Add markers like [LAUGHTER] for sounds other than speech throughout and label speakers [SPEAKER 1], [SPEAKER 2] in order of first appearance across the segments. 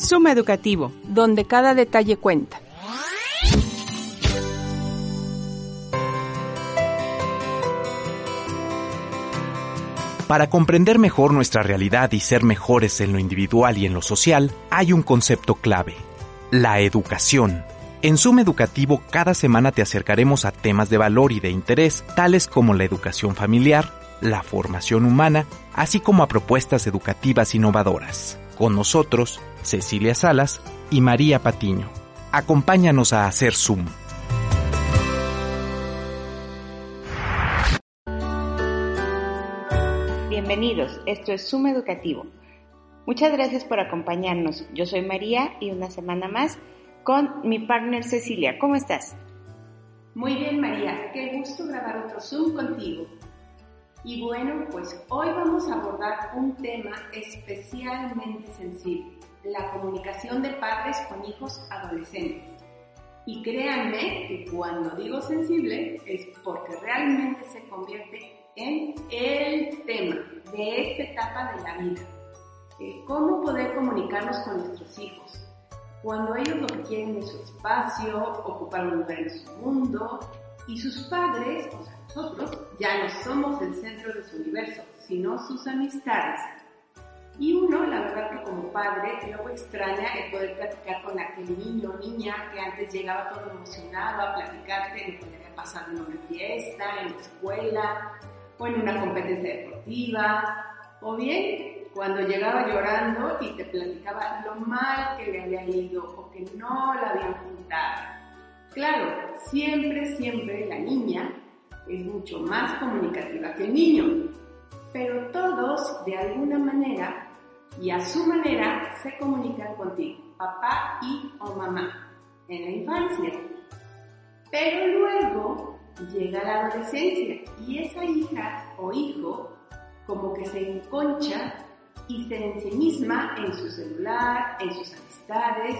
[SPEAKER 1] Suma Educativo, donde cada detalle cuenta.
[SPEAKER 2] Para comprender mejor nuestra realidad y ser mejores en lo individual y en lo social, hay un concepto clave, la educación. En Suma Educativo cada semana te acercaremos a temas de valor y de interés, tales como la educación familiar, la formación humana, así como a propuestas educativas innovadoras. Con nosotros, Cecilia Salas y María Patiño. Acompáñanos a hacer Zoom.
[SPEAKER 3] Bienvenidos, esto es Zoom Educativo. Muchas gracias por acompañarnos. Yo soy María y una semana más con mi partner Cecilia. ¿Cómo estás?
[SPEAKER 4] Muy bien María, qué gusto grabar otro Zoom contigo. Y bueno, pues hoy vamos a abordar un tema especialmente sensible, la comunicación de padres con hijos adolescentes. Y créanme que cuando digo sensible es porque realmente se convierte en el tema de esta etapa de la vida. Eh, ¿Cómo poder comunicarnos con nuestros hijos? Cuando ellos lo que quieren es su espacio, ocupar un lugar en su mundo y sus padres, o sea, nosotros, ya no somos el centro de su universo, sino sus amistades. Y uno, la verdad que como padre, luego extraña el poder platicar con aquel niño o niña que antes llegaba todo emocionado a platicarte de lo que había pasado en una fiesta, en la escuela, o en una competencia deportiva, o bien cuando llegaba llorando y te platicaba lo mal que le había ido o que no la habían juntado. Claro, siempre, siempre la niña es mucho más comunicativa que el niño, pero todos de alguna manera y a su manera se comunican contigo, papá y o mamá, en la infancia. Pero luego llega la adolescencia y esa hija o hijo como que se enconcha y se ensimisma en su celular, en sus amistades,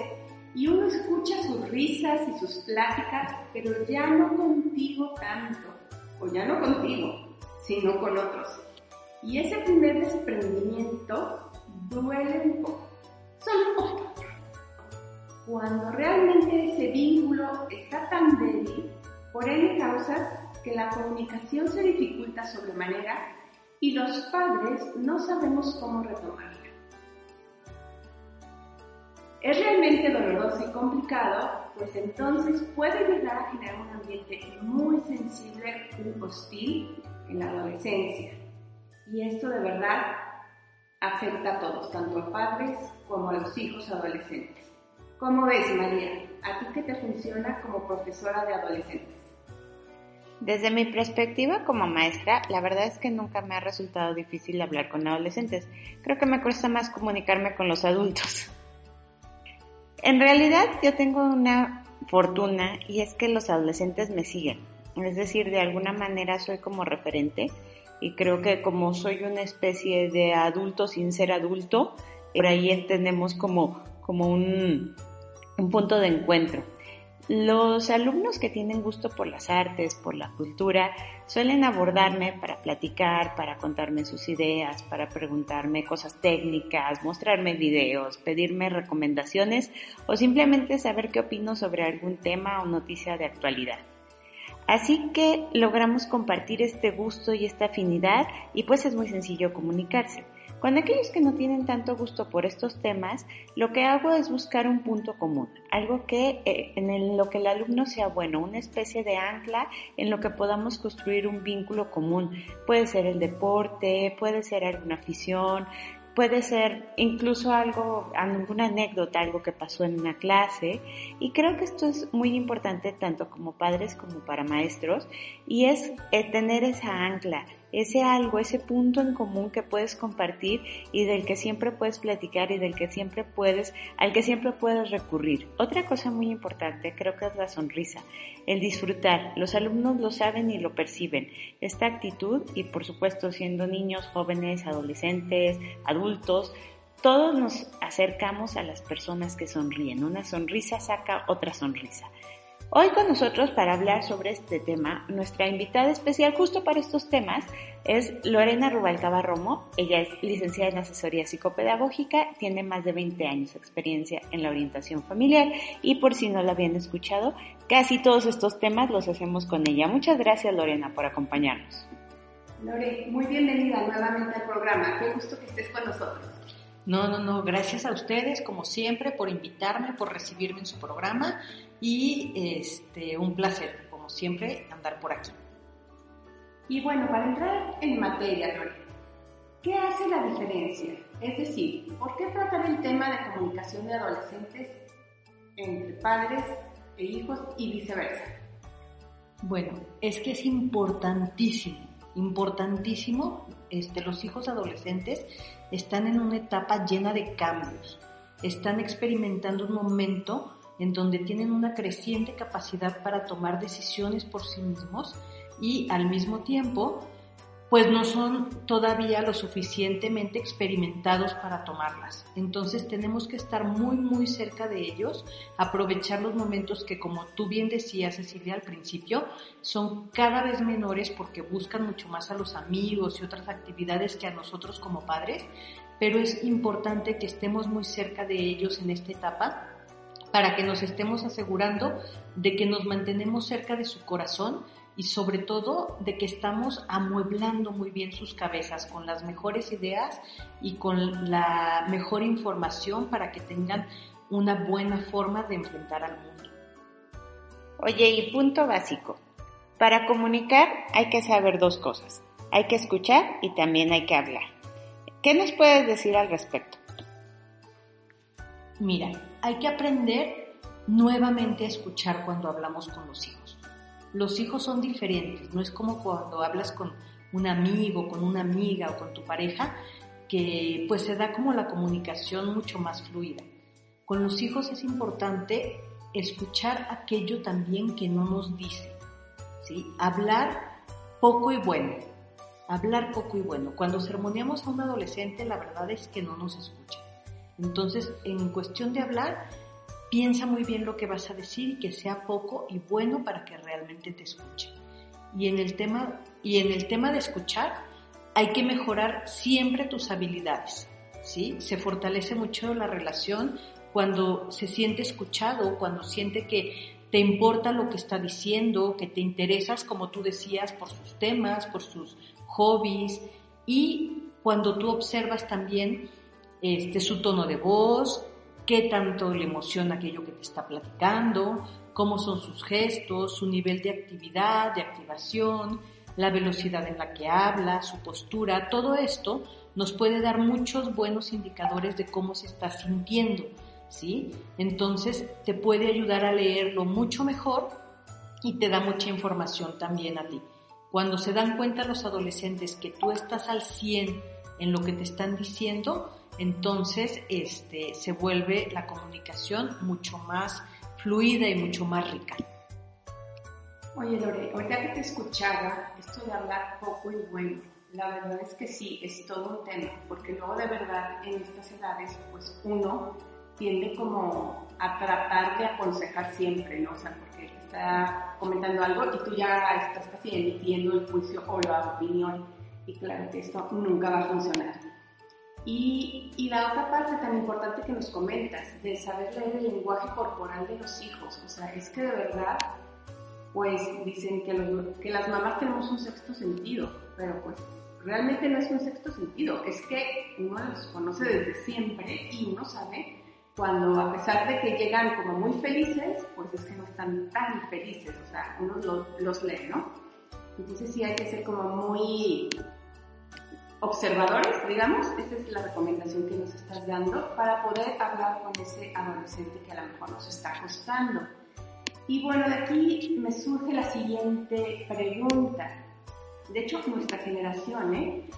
[SPEAKER 4] y uno escucha sus risas y sus pláticas, pero ya no contigo tanto, o ya no contigo, sino con otros. Y ese primer desprendimiento duele un poco, solo un poco. Cuando realmente ese vínculo está tan débil, por N causas que la comunicación se dificulta sobremanera y los padres no sabemos cómo retomarla. Es realmente doloroso y complicado, pues entonces puede llegar a generar un ambiente muy sensible y hostil en la adolescencia. Y esto de verdad afecta a todos, tanto a padres como a los hijos adolescentes. ¿Cómo ves, María? ¿A ti qué te funciona como profesora de adolescentes?
[SPEAKER 3] Desde mi perspectiva como maestra, la verdad es que nunca me ha resultado difícil hablar con adolescentes. Creo que me cuesta más comunicarme con los adultos. En realidad yo tengo una fortuna y es que los adolescentes me siguen. Es decir, de alguna manera soy como referente y creo que como soy una especie de adulto sin ser adulto, por ahí tenemos como, como un, un punto de encuentro. Los alumnos que tienen gusto por las artes, por la cultura, suelen abordarme para platicar, para contarme sus ideas, para preguntarme cosas técnicas, mostrarme videos, pedirme recomendaciones o simplemente saber qué opino sobre algún tema o noticia de actualidad. Así que logramos compartir este gusto y esta afinidad y pues es muy sencillo comunicarse. Con aquellos que no tienen tanto gusto por estos temas, lo que hago es buscar un punto común, algo que eh, en lo que el alumno sea bueno, una especie de ancla en lo que podamos construir un vínculo común. Puede ser el deporte, puede ser alguna afición, puede ser incluso algo, alguna anécdota, algo que pasó en una clase. Y creo que esto es muy importante tanto como padres como para maestros y es eh, tener esa ancla, ese algo, ese punto en común que puedes compartir y del que siempre puedes platicar y del que siempre puedes, al que siempre puedes recurrir. Otra cosa muy importante creo que es la sonrisa, el disfrutar. Los alumnos lo saben y lo perciben. Esta actitud y por supuesto siendo niños, jóvenes, adolescentes, adultos, todos nos acercamos a las personas que sonríen. Una sonrisa saca otra sonrisa. Hoy con nosotros para hablar sobre este tema, nuestra invitada especial justo para estos temas es Lorena Rubalcaba Romo. Ella es licenciada en asesoría psicopedagógica, tiene más de 20 años de experiencia en la orientación familiar y por si no la habían escuchado, casi todos estos temas los hacemos con ella. Muchas gracias Lorena por acompañarnos.
[SPEAKER 4] Lore, muy bienvenida nuevamente al programa. Qué gusto que estés con nosotros.
[SPEAKER 5] No, no, no, gracias a ustedes como siempre por invitarme, por recibirme en su programa y este, un placer, como siempre, andar por aquí.
[SPEAKER 4] Y bueno, para entrar en materia, Lore, ¿qué hace la diferencia? Es decir, ¿por qué tratar el tema de comunicación de adolescentes entre padres e hijos y viceversa?
[SPEAKER 5] Bueno, es que es importantísimo, importantísimo, este, los hijos adolescentes están en una etapa llena de cambios, están experimentando un momento en donde tienen una creciente capacidad para tomar decisiones por sí mismos y al mismo tiempo pues no son todavía lo suficientemente experimentados para tomarlas. Entonces tenemos que estar muy, muy cerca de ellos, aprovechar los momentos que, como tú bien decías, Cecilia, al principio, son cada vez menores porque buscan mucho más a los amigos y otras actividades que a nosotros como padres, pero es importante que estemos muy cerca de ellos en esta etapa para que nos estemos asegurando de que nos mantenemos cerca de su corazón y sobre todo de que estamos amueblando muy bien sus cabezas con las mejores ideas y con la mejor información para que tengan una buena forma de enfrentar al mundo.
[SPEAKER 3] Oye, y punto básico. Para comunicar hay que saber dos cosas. Hay que escuchar y también hay que hablar. ¿Qué nos puedes decir al respecto?
[SPEAKER 5] Mira, hay que aprender nuevamente a escuchar cuando hablamos con los hijos. Los hijos son diferentes, no es como cuando hablas con un amigo, con una amiga o con tu pareja, que pues se da como la comunicación mucho más fluida. Con los hijos es importante escuchar aquello también que no nos dice, ¿sí? Hablar poco y bueno, hablar poco y bueno. Cuando sermoneamos a un adolescente, la verdad es que no nos escucha. Entonces, en cuestión de hablar, piensa muy bien lo que vas a decir y que sea poco y bueno para que realmente te escuche. Y en el tema, y en el tema de escuchar, hay que mejorar siempre tus habilidades. ¿sí? Se fortalece mucho la relación cuando se siente escuchado, cuando siente que te importa lo que está diciendo, que te interesas, como tú decías, por sus temas, por sus hobbies, y cuando tú observas también este, su tono de voz, qué tanto le emociona aquello que te está platicando, cómo son sus gestos, su nivel de actividad, de activación, la velocidad en la que habla, su postura, todo esto nos puede dar muchos buenos indicadores de cómo se está sintiendo, ¿sí? Entonces te puede ayudar a leerlo mucho mejor y te da mucha información también a ti. Cuando se dan cuenta los adolescentes que tú estás al 100 en lo que te están diciendo, entonces este, se vuelve la comunicación mucho más fluida y mucho más rica.
[SPEAKER 4] Oye Lore, ahorita que te escuchaba, esto de hablar poco y bueno, la verdad es que sí, es todo un tema, porque luego de verdad en estas edades, pues uno tiende como a tratar de aconsejar siempre, ¿no? O sea, porque está comentando algo y tú ya estás casi emitiendo el juicio o la opinión, y claro que esto nunca va a funcionar. Y, y, la otra parte tan importante que nos comentas, de saber leer el lenguaje corporal de los hijos, o sea, es que de verdad, pues dicen que, que las mamás tenemos un sexto sentido, pero pues realmente no es un sexto sentido, es que uno los conoce desde siempre y uno sabe cuando a pesar de que llegan como muy felices, pues es que no están tan felices, o sea, uno los, los lee, ¿no? Entonces sí hay que ser como muy observadores, digamos, esa es la recomendación que nos estás dando para poder hablar con ese adolescente que a lo mejor nos está costando. Y bueno, de aquí me surge la siguiente pregunta. De hecho, nuestra generación, ¿eh?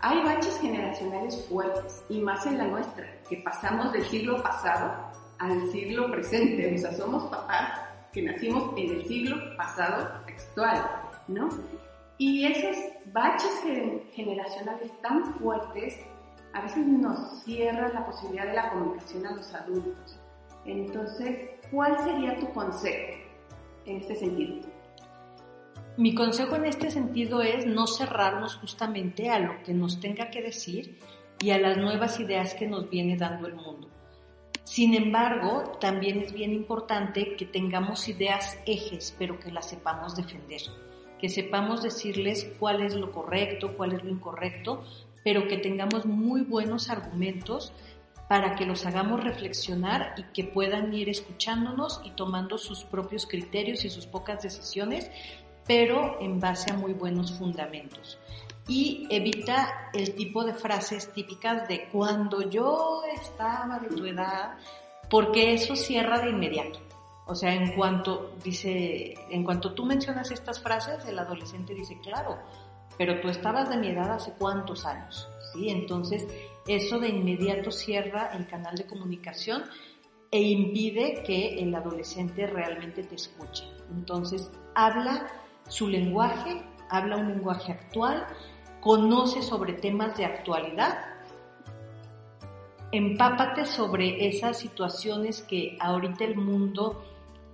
[SPEAKER 4] Hay baches generacionales fuertes, y más en la nuestra, que pasamos del siglo pasado al siglo presente. O sea, somos papás que nacimos en el siglo pasado actual, ¿no? Y esos baches generacionales tan fuertes a veces nos cierran la posibilidad de la comunicación a los adultos. Entonces, ¿cuál sería tu consejo? en este sentido?
[SPEAKER 5] Mi consejo en este sentido es no cerrarnos justamente a lo que nos tenga que decir y a las nuevas ideas que nos viene dando el mundo. Sin embargo, también es bien importante que tengamos ideas ejes, pero que las sepamos defender, que sepamos decirles cuál es lo correcto, cuál es lo incorrecto, pero que tengamos muy buenos argumentos para que los hagamos reflexionar y que puedan ir escuchándonos y tomando sus propios criterios y sus pocas decisiones, pero en base a muy buenos fundamentos. Y evita el tipo de frases típicas de cuando yo estaba de tu edad, porque eso cierra de inmediato. O sea, en cuanto dice, en cuanto tú mencionas estas frases, el adolescente dice, claro, pero tú estabas de mi edad hace cuántos años, ¿sí? Entonces, eso de inmediato cierra el canal de comunicación e impide que el adolescente realmente te escuche. Entonces, habla su lenguaje, habla un lenguaje actual, conoce sobre temas de actualidad, empápate sobre esas situaciones que ahorita el mundo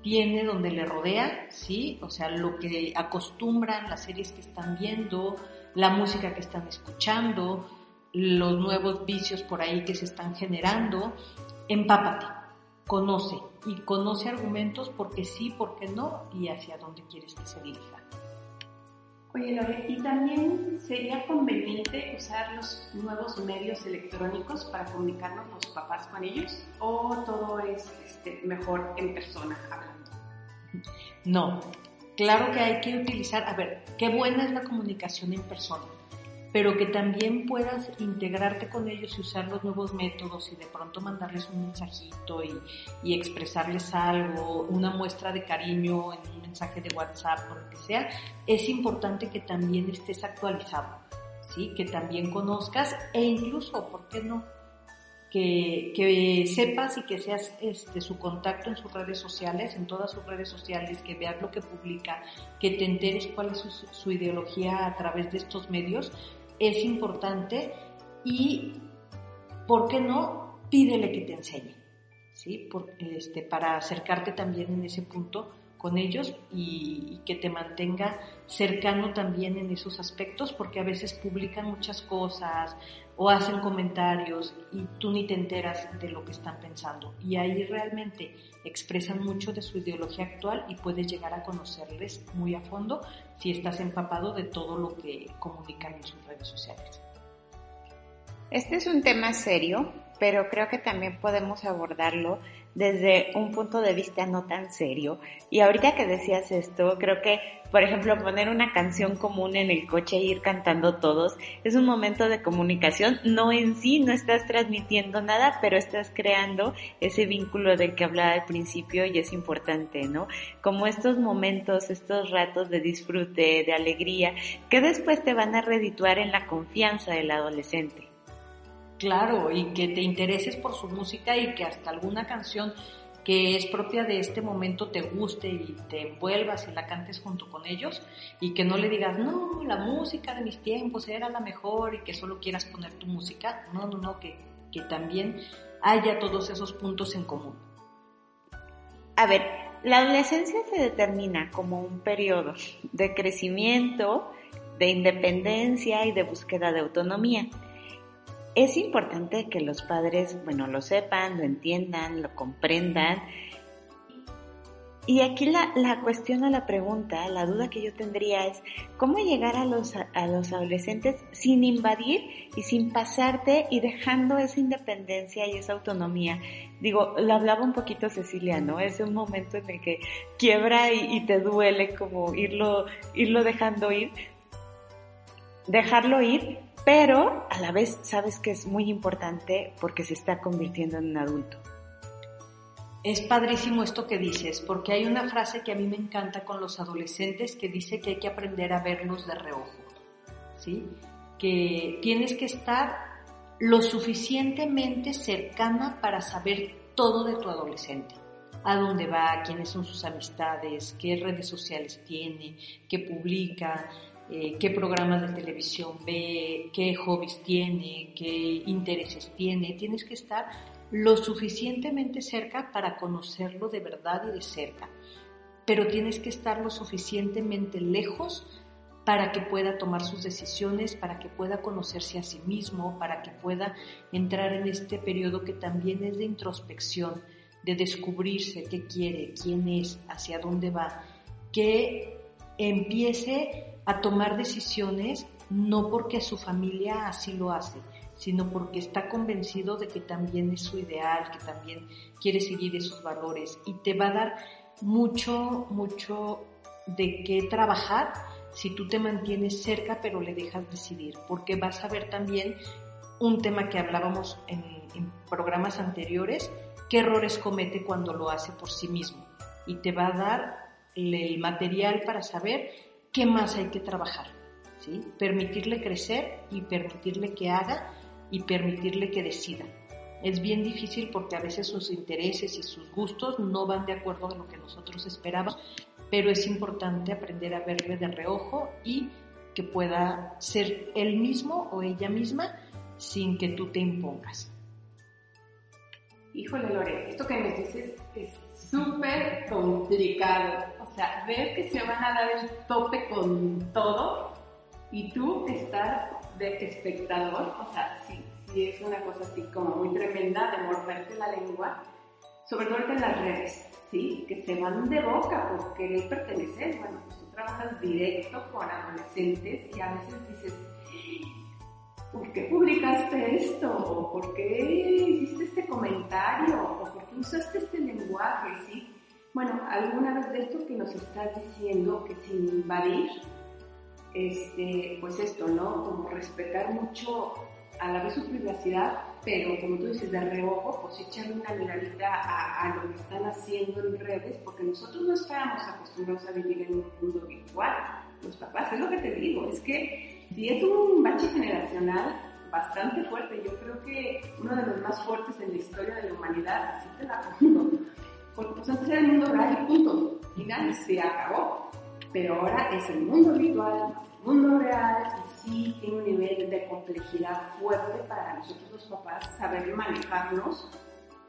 [SPEAKER 5] tiene donde le rodea, ¿sí? O sea, lo que acostumbran, las series que están viendo, la música que están escuchando, los nuevos vicios por ahí que se están generando, empápate, conoce y conoce argumentos porque sí, porque no y hacia dónde quieres que se dirija.
[SPEAKER 4] Oye, Lore, ¿y también sería conveniente usar los nuevos medios electrónicos para comunicarnos los papás con ellos? ¿O todo es este, mejor en persona?
[SPEAKER 5] No, claro que hay que utilizar, a ver, qué buena es la comunicación en persona pero que también puedas integrarte con ellos y usar los nuevos métodos y de pronto mandarles un mensajito y, expresarles algo, una muestra de cariño en un mensaje de WhatsApp o lo que sea, es importante que también estés actualizado, ¿sí? que también conozcas e incluso, ¿por qué no? Que, sepas y que seas este, su contacto en sus redes sociales, en todas sus redes sociales, que veas lo que publica, que te enteres cuál es su, su ideología a través de estos medios, es importante y, ¿por qué no? Pídele que te enseñe, ¿sí? este, para acercarte también en ese punto con ellos y, que te mantenga cercano también en esos aspectos, porque a veces publican muchas cosas o hacen comentarios y tú ni te enteras de lo que están pensando. Y ahí realmente expresan mucho de su ideología actual y puedes llegar a conocerles muy a fondo si estás empapado de todo lo que comunican en sus redes sociales.
[SPEAKER 3] Este es un tema serio, pero creo que también podemos abordarlo desde un punto de vista no tan serio. Y ahorita que decías esto, creo que, por ejemplo, poner una canción común en el coche e ir cantando todos es un momento de comunicación. No en sí, no estás transmitiendo nada, pero estás creando ese vínculo del que hablaba al principio y es importante, ¿no? Como estos momentos, estos ratos de disfrute, de alegría, que después te van a redituar en la confianza del adolescente.
[SPEAKER 5] Claro, y que te intereses por su música y que hasta alguna canción que es propia de este momento te guste y te envuelvas y la cantes junto con ellos y que no le digas, no, la música de mis tiempos era la mejor y que solo quieras poner tu música. No, no, no, que, que también haya todos esos puntos en común.
[SPEAKER 3] A ver, la adolescencia se determina como un periodo de crecimiento, de independencia y de búsqueda de autonomía. Es importante que los padres, bueno, lo sepan, lo entiendan, lo comprendan. Y aquí la, la cuestión o la pregunta, la duda que yo tendría es, ¿cómo llegar a los, a los adolescentes sin invadir y sin pasarte y dejando esa independencia y esa autonomía? Digo, lo hablaba un poquito Cecilia, ¿no? Es un momento en el que quiebra y, y te duele como irlo, irlo dejando ir, dejarlo ir, pero a la vez sabes que es muy importante porque se está convirtiendo en un adulto.
[SPEAKER 5] Es padrísimo esto que dices, porque hay una frase que a mí me encanta con los adolescentes que dice que hay que aprender a verlos de reojo, ¿sí? Que tienes que estar lo suficientemente cercana para saber todo de tu adolescente. A dónde va, quiénes son sus amistades, qué redes sociales tiene, qué publica, eh, qué programas de televisión ve, qué hobbies tiene, qué intereses tiene. Tienes que estar lo suficientemente cerca para conocerlo de verdad y de cerca. pero tienes que estar lo suficientemente lejos para que pueda tomar sus decisiones, para que pueda conocerse a sí mismo, para que pueda entrar en este periodo que también es de introspección, de descubrirse qué quiere, quién es, hacia dónde va, que empiece a tomar decisiones no porque su familia así lo hace, sino porque está convencido de que también es su ideal, que también quiere seguir esos valores. Y te va a dar mucho, mucho de qué trabajar si tú te mantienes cerca pero le dejas decidir, porque vas a ver también un tema que hablábamos en, programas anteriores, qué errores comete cuando lo hace por sí mismo. Y te va a dar el material para saber qué más hay que trabajar, ¿sí? Permitirle crecer y permitirle que haga y permitirle que decida. Es bien difícil porque a veces sus intereses y sus gustos no van de acuerdo a lo que nosotros esperábamos, pero es importante aprender a verle de reojo y que pueda ser él mismo o ella misma sin que tú te impongas.
[SPEAKER 4] Híjole, Lore, esto que nos dices es súper complicado. O sea, ver que se van a dar el tope con todo y tú estás de espectador. O sea, sí, sí es una cosa así como muy tremenda de morderte la lengua, sobre todo en las redes que se van de boca por querer pertenecer. Bueno, pues tú trabajas directo con adolescentes y a veces dices, ¿por qué publicaste esto? ¿O por qué hiciste este comentario? ¿O por qué usaste este lenguaje? ¿Sí? Bueno, alguna vez de esto que nos estás diciendo que sin invadir, este, pues esto, ¿no? Como respetar mucho a la vez su privacidad, pero como tú dices, de reojo, pues echarle una miradita a, lo que están haciendo en redes, porque nosotros no estamos acostumbrados a vivir en un mundo virtual. Los papás, es lo que te digo, es que si es un bache generacional bastante fuerte, yo creo que uno de los más fuertes en la historia de la humanidad, así te la pongo. Porque pues antes era el mundo real y punto, y se acabó. Pero ahora es el mundo virtual, el mundo real, sí tiene un nivel de complejidad fuerte para nosotros los papás saber manejarnos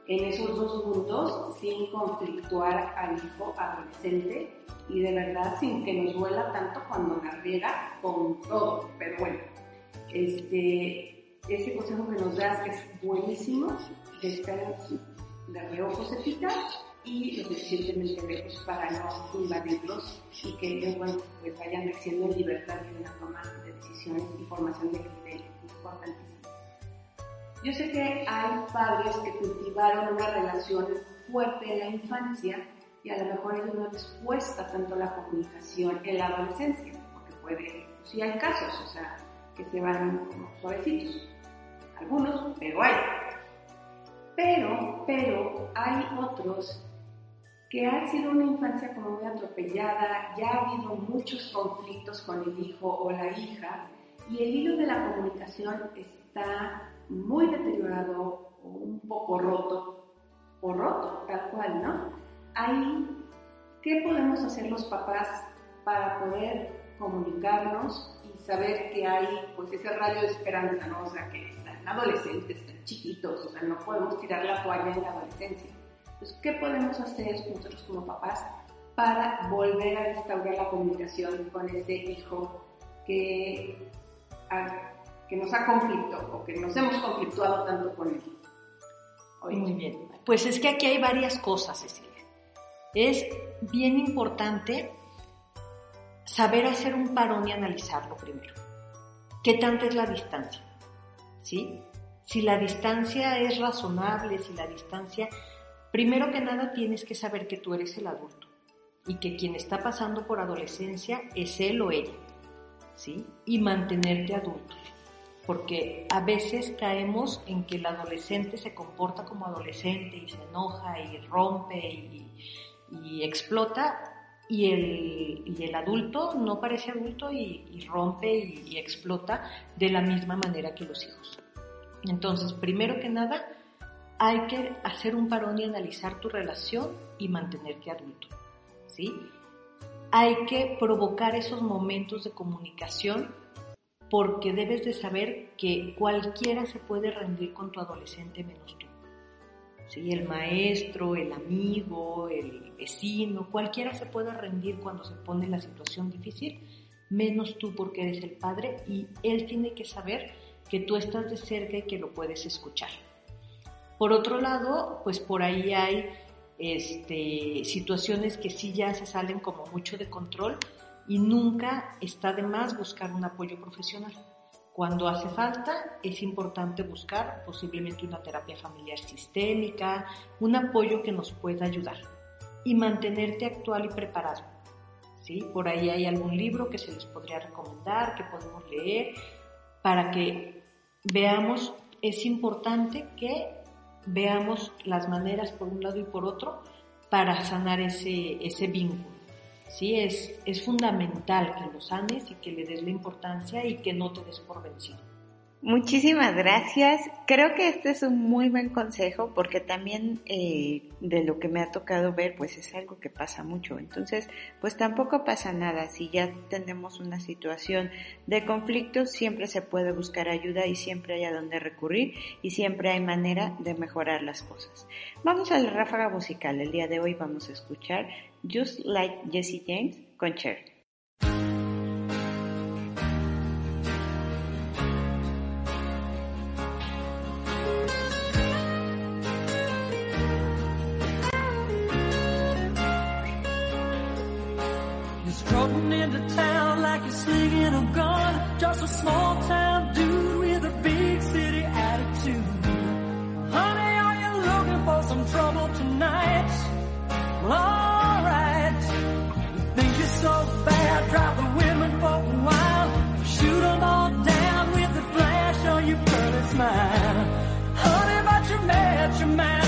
[SPEAKER 4] en esos dos mundos sin conflictuar al hijo adolescente y de verdad sin que nos duela tanto cuando la riega con todo. Pero bueno, este, ese consejo que nos das es buenísimo, de estar de reojo se y lo suficientemente lejos para no invadirlos y que ellos bueno, pues vayan creciendo en libertad y en la toma de decisiones y formación de criterio. Yo sé que hay padres que cultivaron una relación fuerte en la infancia y a lo mejor ellos no les cuesta tanto la comunicación en la adolescencia, porque puede, sí hay casos, o sea, que se van como suavecitos, algunos, pero hay. Pero, pero hay otros que ha sido una infancia como muy atropellada, ya ha habido muchos conflictos con el hijo o la hija y el hilo de la comunicación está muy deteriorado o un poco roto, o roto, tal cual, ¿no? Ahí, ¿qué podemos hacer los papás para poder comunicarnos y saber que hay pues ese radio de esperanza, ¿no? O sea, que están adolescentes, están chiquitos, o sea, no podemos tirar la toalla en la adolescencia entonces, ¿qué podemos hacer nosotros como papás para volver a restaurar la comunicación con ese hijo que, que nos ha conflicto o que nos hemos conflictuado tanto con él?
[SPEAKER 5] Muy bien. Pues es que aquí hay varias cosas, Cecilia. Es bien importante saber hacer un parón y analizarlo primero. ¿Qué tanta es la distancia? ¿Sí? Si la distancia es razonable, si la distancia Primero que nada tienes que saber que tú eres el adulto y que quien está pasando por adolescencia es él o ella, ¿sí? Y mantenerte adulto, porque a veces caemos en que el adolescente se comporta como adolescente y se enoja y rompe y, explota y el, el, adulto no parece adulto y, rompe y, y explota de la misma manera que los hijos. Entonces, primero que nada, hay que hacer un parón y analizar tu relación y mantenerte adulto. ¿sí? Hay que provocar esos momentos de comunicación porque debes de saber que cualquiera se puede rendir con tu adolescente menos tú. ¿sí? El maestro, el amigo, el vecino, cualquiera se puede rendir cuando se pone en la situación difícil, menos tú porque eres el padre y él tiene que saber que tú estás de cerca y que lo puedes escuchar. Por otro lado, pues por ahí hay este, situaciones que sí ya se salen como mucho de control y nunca está de más buscar un apoyo profesional. Cuando hace falta, es importante buscar posiblemente una terapia familiar sistémica, un apoyo que nos pueda ayudar y mantenerte actual y preparado. ¿sí? Por ahí hay algún libro que se les podría recomendar, que podemos leer, para que veamos, es importante que veamos las maneras por un lado y por otro para sanar ese, ese vínculo. ¿Sí? Es, es fundamental que lo sanes y que le des la importancia y que no te des por vencido.
[SPEAKER 3] Muchísimas gracias. Creo que este es un muy buen consejo porque también eh, de lo que me ha tocado ver, pues es algo que pasa mucho. Entonces, pues tampoco pasa nada. Si ya tenemos una situación de conflicto, siempre se puede buscar ayuda y siempre hay a dónde recurrir y siempre hay manera de mejorar las cosas. Vamos a la ráfaga musical. El día de hoy vamos a escuchar Just Like Jesse James con Cher.
[SPEAKER 6] You're a gun. Just a small town dude with a big city attitude. Honey, are you looking for some trouble tonight? Well, alright. You think you're so bad, drive the women for a while. Shoot them all down with a flash on your pearly smile. Honey, but you're mad, you're mad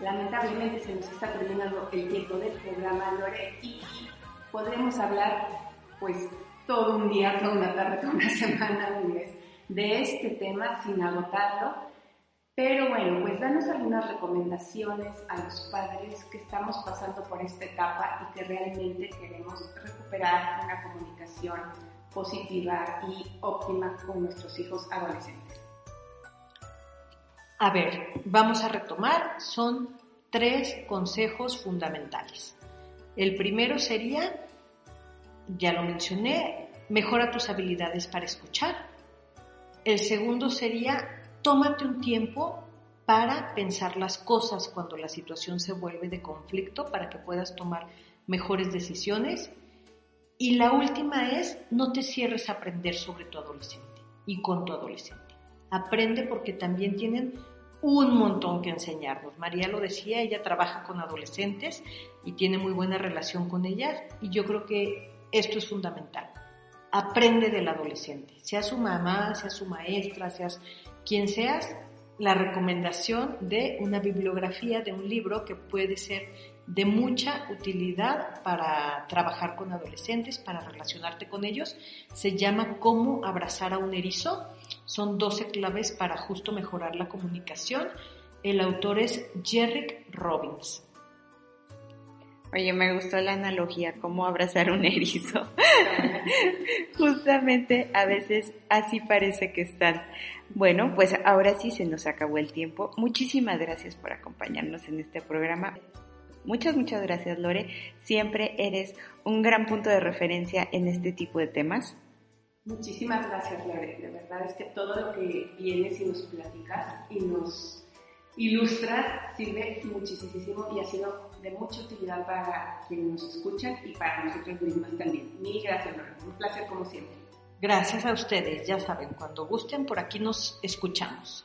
[SPEAKER 4] lamentablemente se nos está terminando el tiempo del programa, Lore, y podremos hablar pues todo un día, toda una tarde, toda una [LAUGHS] semana, un mes, de este tema sin agotarlo. Pero bueno, pues danos algunas recomendaciones a los padres que estamos pasando por esta etapa y que realmente queremos recuperar una comunicación positiva y óptima con nuestros hijos adolescentes.
[SPEAKER 5] A ver, vamos a retomar. Son tres consejos fundamentales. El primero sería, ya lo mencioné, mejora tus habilidades para escuchar. El segundo sería, tómate un tiempo para pensar las cosas cuando la situación se vuelve de conflicto para que puedas tomar mejores decisiones. Y la última es, no te cierres a aprender sobre tu adolescente y con tu adolescente. Aprende porque también tienen un montón que enseñarnos. María lo decía, ella trabaja con adolescentes y tiene muy buena relación con ellas y yo creo que esto es fundamental. aprende del adolescente, sea su mamá, sea su maestra, seas quien seas, la recomendación de una bibliografía, de un libro que puede ser de mucha utilidad para trabajar con adolescentes, para relacionarte con ellos. Se llama Cómo abrazar a un erizo. Son 12 claves para justo mejorar la comunicación. El autor es Jerrick Robbins.
[SPEAKER 3] Oye, me gustó la analogía, cómo abrazar un [LAUGHS] erizo. Justamente a veces así parece que están. Bueno, pues ahora sí se nos acabó el tiempo. Muchísimas gracias por acompañarnos en este programa. Muchas, muchas gracias, Lore. Siempre eres un gran punto de referencia en este tipo de temas.
[SPEAKER 4] Muchísimas gracias, Lore. De verdad es que todo lo que vienes y nos platicas y nos ilustras sirve muchísimo y ha sido de mucha utilidad para quienes nos escuchan y para nosotros mismos también. Mil gracias, Lore. Un placer como siempre.
[SPEAKER 5] Gracias a ustedes, ya saben, cuando gusten por aquí nos escuchamos.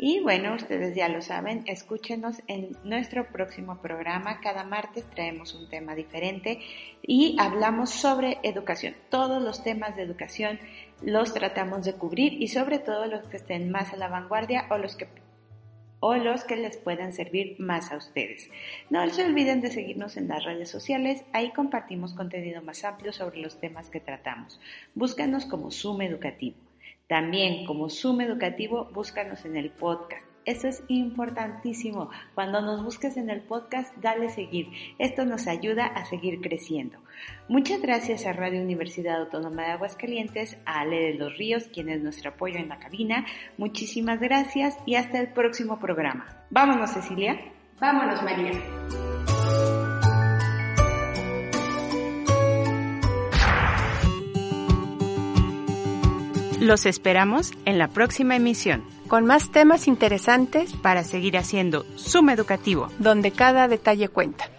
[SPEAKER 3] Y bueno, ustedes ya lo saben, escúchenos en nuestro próximo programa. Cada martes traemos un tema diferente y hablamos sobre educación. Todos los temas de educación los tratamos de cubrir y sobre todo los que estén más a la vanguardia o los que o los que les puedan servir más a ustedes. No se olviden de seguirnos en las redes sociales, ahí compartimos contenido más amplio sobre los temas que tratamos. Búscanos como Zoom Educativo. También como Zoom Educativo, búscanos en el podcast. Eso es importantísimo. Cuando nos busques en el podcast, dale seguir. Esto nos ayuda a seguir creciendo. Muchas gracias a Radio Universidad Autónoma de Aguascalientes, a Ale de los Ríos, quien es nuestro apoyo en la cabina. Muchísimas gracias y hasta el próximo programa. Vámonos, Cecilia.
[SPEAKER 4] Vámonos, María.
[SPEAKER 1] Los esperamos en la próxima emisión, con más temas interesantes para seguir haciendo Suma Educativo, donde cada detalle cuenta.